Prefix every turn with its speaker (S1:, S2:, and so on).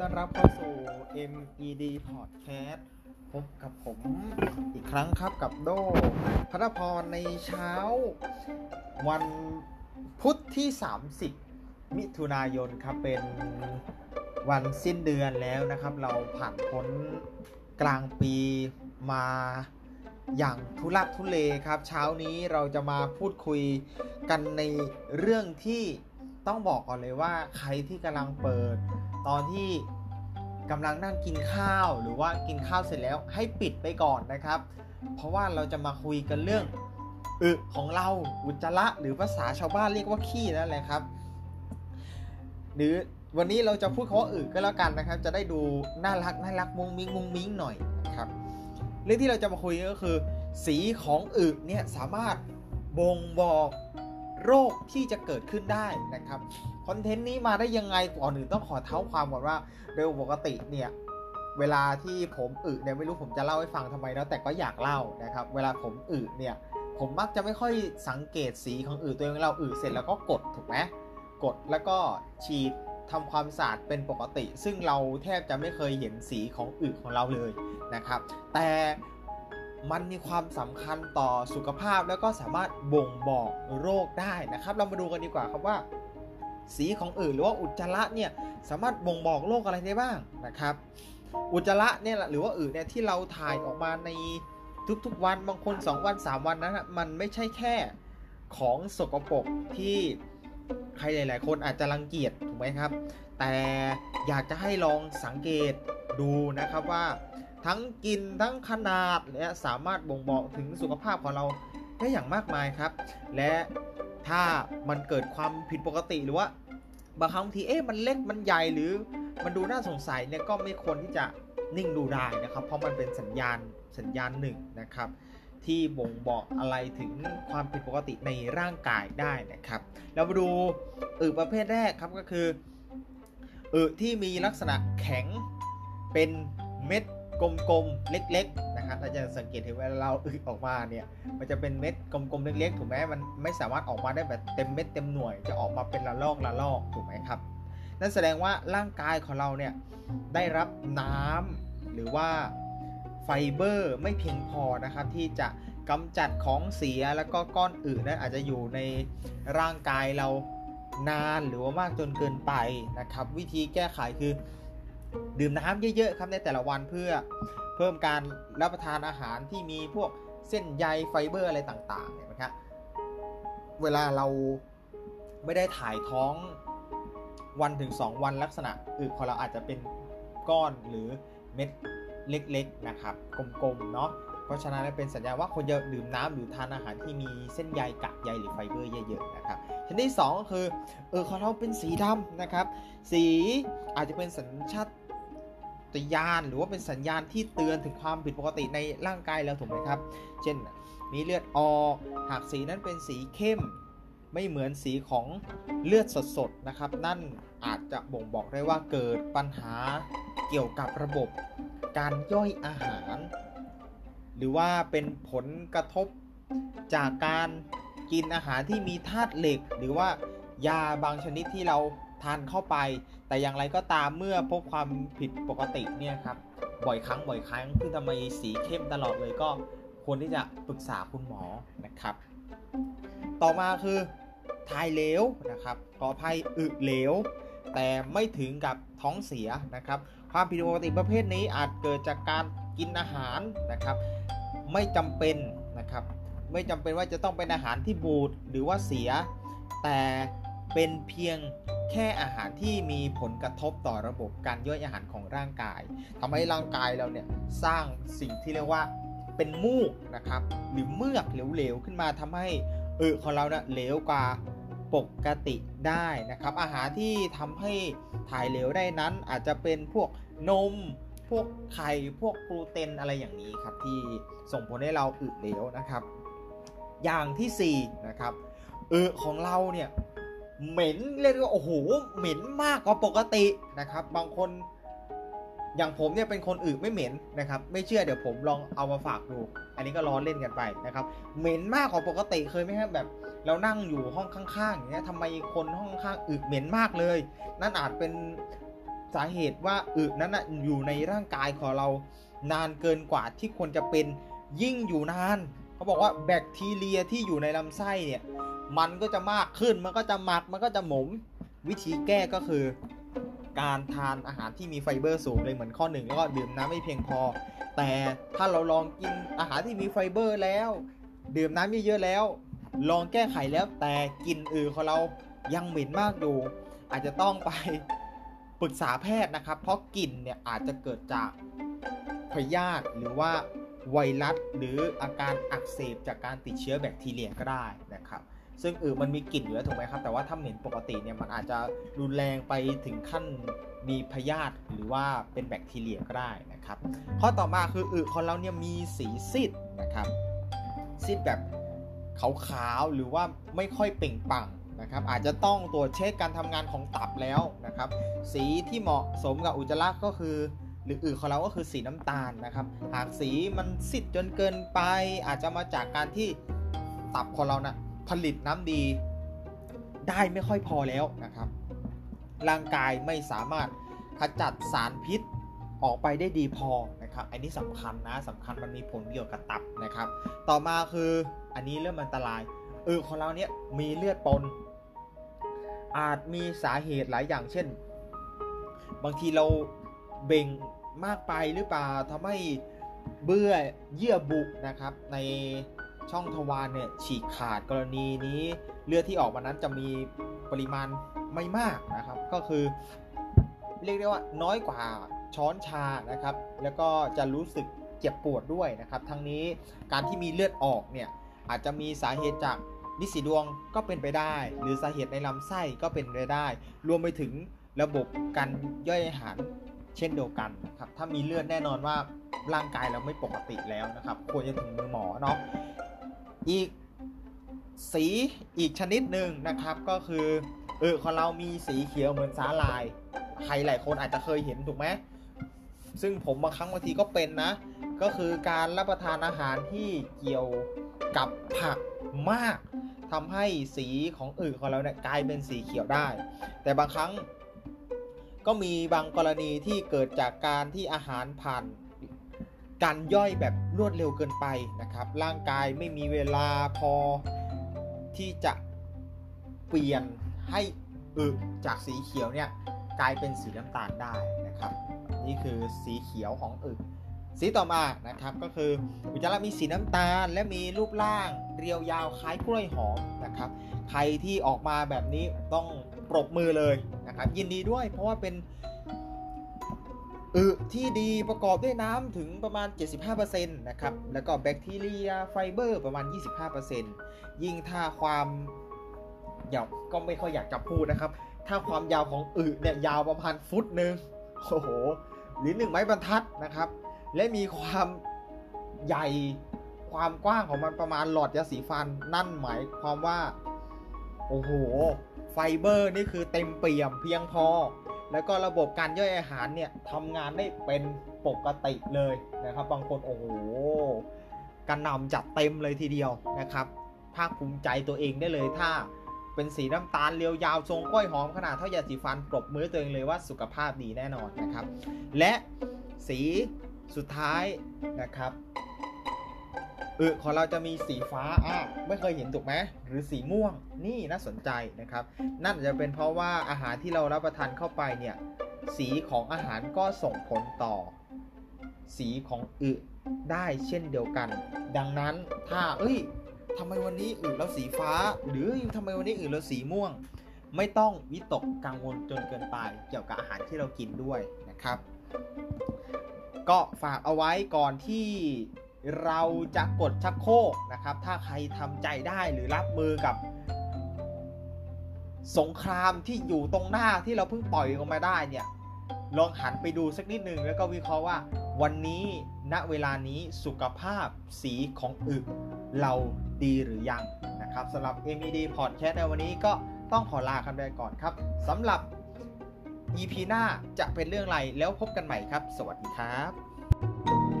S1: ต้อนรับเข้าสู่ MED Podcast พบกับผมอีกครั้งครับกับโดพัทพรในเช้า วันพุธที่ 30 มิถุนายนครับ เป็นวันสิ้นเดือนแล้วนะครับ เราผ่านพ้นกลางปีมาอย่างทุลักทุเลครับ เช้านี้เราจะมาพูดคุยกันในเรื่องที่ต้องบอกก่อนเลยว่าใครที่กำลังเปิด ตอนที่กำลังนั่งกินข้าวหรือว่ากินข้าวเสร็จแล้วให้ปิดไปก่อนนะครับ เพราะว่าเราจะมาคุยกันเรื่องอึของเราอุจจาระหรือภาษาชาวบ้านเรียกว่าขี้นั่นแหละครับ หรือวันนี้เราจะพูดคำว่าอึก็แล้วกันนะครับ จะได้ดูน่ารักน่ารักมุงมิ้งมุงมิ้งหน่อยนะครับเรื่องที่เราจะมาคุยก็คือ สีของอึเนี่ยสามารถบ่งบอก โรคที่จะเกิดขึ้นได้นะครับคอนเทนต์นี้มาได้ยังไงก่อนอื่นต้องขอเท้าความก่อนว่าโดยปกติเนี่ยเวลาที่ผมอึเนี่ยไม่รู้ผมจะเล่าให้ฟังทำไมแล้วแต่ก็อยากเล่านะครับ เวลาผมอึเนี่ยผมมักจะไม่ค่อยสังเกตสีของอึตัวเองเราอึเสร็จแล้วก็กดถูกไหมกดแล้วก็ฉีดทำความสะอาดเป็นปกติ ซึ่งเราแทบจะไม่เคยเห็นสีของอึของเราเลยนะครับ แต่ มันมีความสำคัญต่อสุขภาพแล้วก็สามารถบ่งบอกโรคได้นะครับ เรามาดูกันดีกว่าครับว่า สีของอึหรือว่าอุจจาระเนี่ยสามารถบ่งบอกโรคอะไรได้บ้างนะครับ อุจจาระเนี่ยหรือว่าอึเนี่ยที่เราถ่ายออกมาในทุกๆวันบางคน 2 วัน 3 วันนั้นมันไม่ใช่แค่ของสกปรกที่ใครหลาย ๆ คนอาจจะรังเกียจถูกไหมครับ แต่อยากจะให้ลองสังเกตดูนะครับว่า ทั้งกินทั้งขนาดเนี่ยสามารถบ่งบอกถึงสุขภาพของเราได้อย่างมากมายครับ และถ้ามันเกิดความผิดปกติหรือว่าบางครั้งทีเอ๊ะมันเล็กมันใหญ่หรือมันดูน่าสงสัยเนี่ยก็ไม่ควรที่จะนิ่งดูได้นะครับ เพราะมันเป็นสัญญาณสัญญาณหนึ่งนะครับ ที่บ่งบอกอะไรถึงความผิดปกติในร่างกายได้นะครับ เรามาดูอึประเภทแรกครับก็คืออึที่มีลักษณะแข็งเป็นเม็ด กลมๆ เล็ก ๆ นะครับเราจะสังเกตเห็นเวลาเราอึออกมาเนี่ย มันจะเป็นเม็ดกลมๆ เล็ก ๆ ถูกไหมมันไม่สามารถออกมาได้แบบเต็มเม็ดเต็มหน่วย จะออกมาเป็นละลอกละลอกถูกไหมครับ นั่นแสดงว่าร่างกายของเราเนี่ยได้รับน้ำหรือว่าไฟเบอร์ไม่เพียงพอนะครับที่จะกำจัดของเสียแล้วก็ก้อนอึนั้นอาจจะอยู่ในร่างกายเรานานหรือว่ามากจนเกินไปนะครับ วิธีแก้ไขคือ ดื่มน้ำเยอะๆครับในแต่ละวันเพื่อเพิ่มการรับประทานอาหารที่มีพวกเส้นใยไฟเบอร์อะไรต่างๆเนี่ยนะครับเวลาเราไม่ได้ถ่ายท้องวันถึง 2 วันลักษณะอึของเราอาจจะเป็นก้อนหรือเม็ดเล็กๆนะครับกลมๆเนาะเพราะฉะนั้นเป็นสัญญาณว่าคนจะดื่มน้ำหรือทานอาหารที่มีเส้นใยกากใยหรือไฟเบอร์เยอะๆนะครับชนิดที่2ก็คือเออของเราเป็นสีดำนะครับ สีอาจจะเป็นสัญชาต ญาณหรือว่าเป็นสัญญาณที่เตือนถึงความผิดปกติในร่างกายเราถูกไหมครับ เช่นมีเลือดออกหากสีนั้นเป็นสีเข้ม ไม่เหมือนสีของเลือดสดๆนะครับ นั่นอาจจะบ่งบอกได้ว่าเกิดปัญหาเกี่ยวกับระบบการย่อยอาหาร หรือว่าเป็นผลกระทบจากการกินอาหารที่มีธาตุเหล็ก หรือว่ายาบางชนิดที่เราทานเข้าไป แต่อย่างไรก็ตามเมื่อพบความผิดปกติเนี่ยครับบ่อยครั้งบ่อยครั้งคือทำไมสีเข้มตลอดเลยก็ควรที่จะปรึกษาคุณหมอนะครับ ต่อมาคือทายเหลวนะครับขออภัยอึเหลว แต่ไม่ถึงกับท้องเสียนะครับ ความผิดปกติประเภทนี้อาจเกิดจากการกินอาหารนะครับ ไม่จำเป็นนะครับ ไม่จำเป็นว่าจะต้องเป็นอาหารที่บูดหรือว่าเสีย แต่ เป็นเพียงแค่อาหารที่มีผลกระทบต่อระบบการย่อยอาหารของร่างกายทำให้ร่างกายเราเนี่ยสร้างสิ่งที่เรียกว่าเป็นมูกนะครับ หรือเมือกเหลวๆขึ้นมาทำให้เออของเราเนี่ยเหลวกว่าปกติได้นะครับ อาหารที่ทำให้ถ่ายเหลวได้นั้น อาจจะเป็นพวกนม พวกไข่พวกกลูเตนอะไรอย่างนี้ครับ ที่ส่งผลให้เราอึเหลวนะครับ อย่างที่4นะครับเออของเราเนี่ย เหม็นเรียกว่าโอ้โหเหม็นมากกว่าปกตินะครับ บางคนอย่างผมเนี่ยเป็นคนอื่นไม่เหม็นนะครับ ไม่เชื่อเดี๋ยวผมลองเอามาฝากดู อันนี้ก็ล้อเล่นกันไปนะครับ เหม็นมากกว่าปกติเคยไหมครับแบบเรานั่งอยู่ห้องข้างๆอย่างเงี้ยทำไมคนห้องข้างอึเหม็นมากเลย นั่นอาจเป็นสาเหตุว่าอึนั้นนะอยู่ในร่างกายของเรานานเกินกว่าที่ควรจะเป็นยิ่งอยู่นาน เขาบอกว่าแบคทีเรียที่อยู่ในลำไส้เนี่ย มันก็จะมากขึ้นมันก็จะหมักมันก็จะหมม วิธีแก้ก็คือ การทานอาหารที่มีไฟเบอร์สูงเลยเหมือนข้อหนึ่งแล้วก็ดื่มน้ำไม่เพียงพอ แต่ถ้าเราลองกินอาหารที่มีไฟเบอร์แล้ว ดื่มน้ำเยอะๆแล้ว ลองแก้ไขแล้วแต่กลินอือของเรายังเหม็นมากอยู่ อาจจะต้องไปปรึกษาแพทย์นะครับ เพราะกลิ่นเนี่ยอาจจะเกิดจากพยาธิหรือว่าไวรัสหรืออาการอักเสบจากการติดเชื้อแบคทีเรียก็ได้นะครับ ซึ่งอือมันมีกลิ่นอยู่แล้วถูกไหมครับ แต่ว่าถ้าเหม็นปกติเนี่ยมันอาจจะรุนแรงไปถึงขั้นมีพยาธิหรือว่าเป็นแบคทีเรียก็ได้นะครับ ข้อต่อมาคืออึของเราเนี่ยมีสีซีดนะครับซีดแบบขาวๆหรือว่าไม่ค่อยเปล่งปลั่งนะครับอาจจะต้องตรวจเช็คการทำงานของตับแล้วนะครับ สีที่เหมาะสมกับอุจจาระก็คือ หรืออึของเราก็คือสีน้ำตาลนะครับ หากสีมันซีดจนเกินไป อาจจะมาจากการที่ตับของเรานะ ผลิตน้ำดีได้ไม่ค่อยพอแล้วนะครับ ร่างกายไม่สามารถขจัดสารพิษออกไปได้ดีพอนะครับ อันนี้สำคัญนะสำคัญมันมีผลเกี่ยวกับตับนะครับ ต่อมาคืออันนี้เริ่มอันตรายเออของเราเนี่ยมีเลือดปน อาจมีสาเหตุหลายอย่างเช่น บางทีเราเบ่งมากไปหรือเปล่าทำให้เบื่อเยื่อบุนะครับใน ช่องทวารเนี่ยฉีกขาดกรณีนี้ เลือดที่ออกมานั้นจะมีปริมาณไม่มากนะครับ ก็คือ เรียกได้ว่าน้อยกว่าช้อนชานะครับ แล้วก็จะรู้สึกเจ็บปวดด้วยนะครับ ทั้งนี้การที่มีเลือดออกเนี่ยอาจจะมีสาเหตุจากนิสีดวงก็เป็นไปได้ หรือสาเหตุในลำไส้ก็เป็นไปได้ รวมไปถึงระบบการย่อยอาหารเช่นเดียวกันนะครับ ถ้ามีเลือดแน่นอนว่าร่างกายเราไม่ปกติแล้วนะครับ ควรจะถึงมือหมอเนาะ อีกสีอีกชนิดหนึ่งนะครับก็คือเออของเรามีสีเขียวเหมือนสาลาย ใครหลายคนอาจจะเคยเห็นถูกไหมซึ่งผมบางครั้งบางทีก็เป็นนะ ก็คือการรับประทานอาหารที่เกี่ยวกับผักมากทำให้สีของอึของเราเนี่ยกลายเป็นสีเขียวได้ แต่บางครั้งก็มีบางกรณีที่เกิดจากการที่อาหารผ่าน การย่อยแบบรวดเร็วเกินไปนะครับ ร่างกายไม่มีเวลาพอที่จะเปลี่ยนให้อึจากสีเขียวเนี่ยกลายเป็นสีน้ำตาลได้นะครับ นี่คือสีเขียวของอึสีต่อมานะครับก็คืออุจจาระมีสีน้ำตาล และมีรูปร่างเรียวยาวคล้ายกล้วยหอมนะครับ ใครที่ออกมาแบบนี้ต้องปรบมือเลยนะครับ ยินดีด้วยเพราะว่าเป็น อึที่ดีประกอบด้วยน้ำถึงประมาณ 75%นะครับ แล้วก็แบคทีเรียไฟเบอร์ประมาณ 25%ยิ่งถ้าความยาวก็ไม่ค่อยอยากจะพูดนะครับ ถ้าความยาวของอึเนี่ยยาวประมาณฟุตหนึ่งโอ้โห หรือหนึ่งไม้บรรทัดนะครับ และมีความใหญ่ความกว้างของมันประมาณหลอดยาสีฟันนั่นหมายความว่า โอ้โห ไฟเบอร์นี่คือเต็มเปี่ยมเพียงพอ แล้วก็ระบบการย่อยอาหารเนี่ยทำงานได้เป็นปกติเลยนะครับ บางคนโอ้โหกระหน่ำจัดเต็มเลยทีเดียวนะครับภาคภูมิใจตัวเองได้เลยถ้าเป็นสีน้ำตาลเรียวยาวทรงกล้วยหอมขนาดเท่ายาสีฟันปรบมือตัวเองเลยว่าสุขภาพดีแน่นอนนะครับ และสีสุดท้ายนะครับ อของเราจะมีสีฟ้าอะไม่เคยเห็นถูกไหมหรือสีม่วงนี่น่าสนใจนะครับ นั่นจะเป็นเพราะว่าอาหารที่เรารับประทานเข้าไปเนี่ยสีของอาหารก็ส่งผลต่อ สีของอึได้เช่นเดียวกัน ดังนั้นถ้าเอ้ยทำไมวันนี้อึแล้วสีฟ้า หรือทำไมวันนี้อึแล้วสีม่วง ไม่ต้องวิตกกังวลจนเกินไปเกี่ยวกับอาหารที่เรากินด้วยนะครับ ก็ฝากเอาไว้ก่อนที่ เราจะกดชักโครกนะครับ ถ้าใครทำใจได้หรือรับมือกับ สงครามที่อยู่ตรงหน้าที่เราเพิ่งปล่อยออกมาได้เนี่ยลองหันไปดูสักนิดหนึ่งแล้วก็วิเคราะห์ว่า วันนี้ณเวลานี้สุขภาพสีของอึเราดีหรือยังนะครับสำหรับ MED Podcast ในวันนี้ก็ต้องขอลากันไปก่อนครับสำหรับ EP หน้าจะเป็นเรื่องอะไรแล้วพบกันใหม่ครับ สวัสดีครับ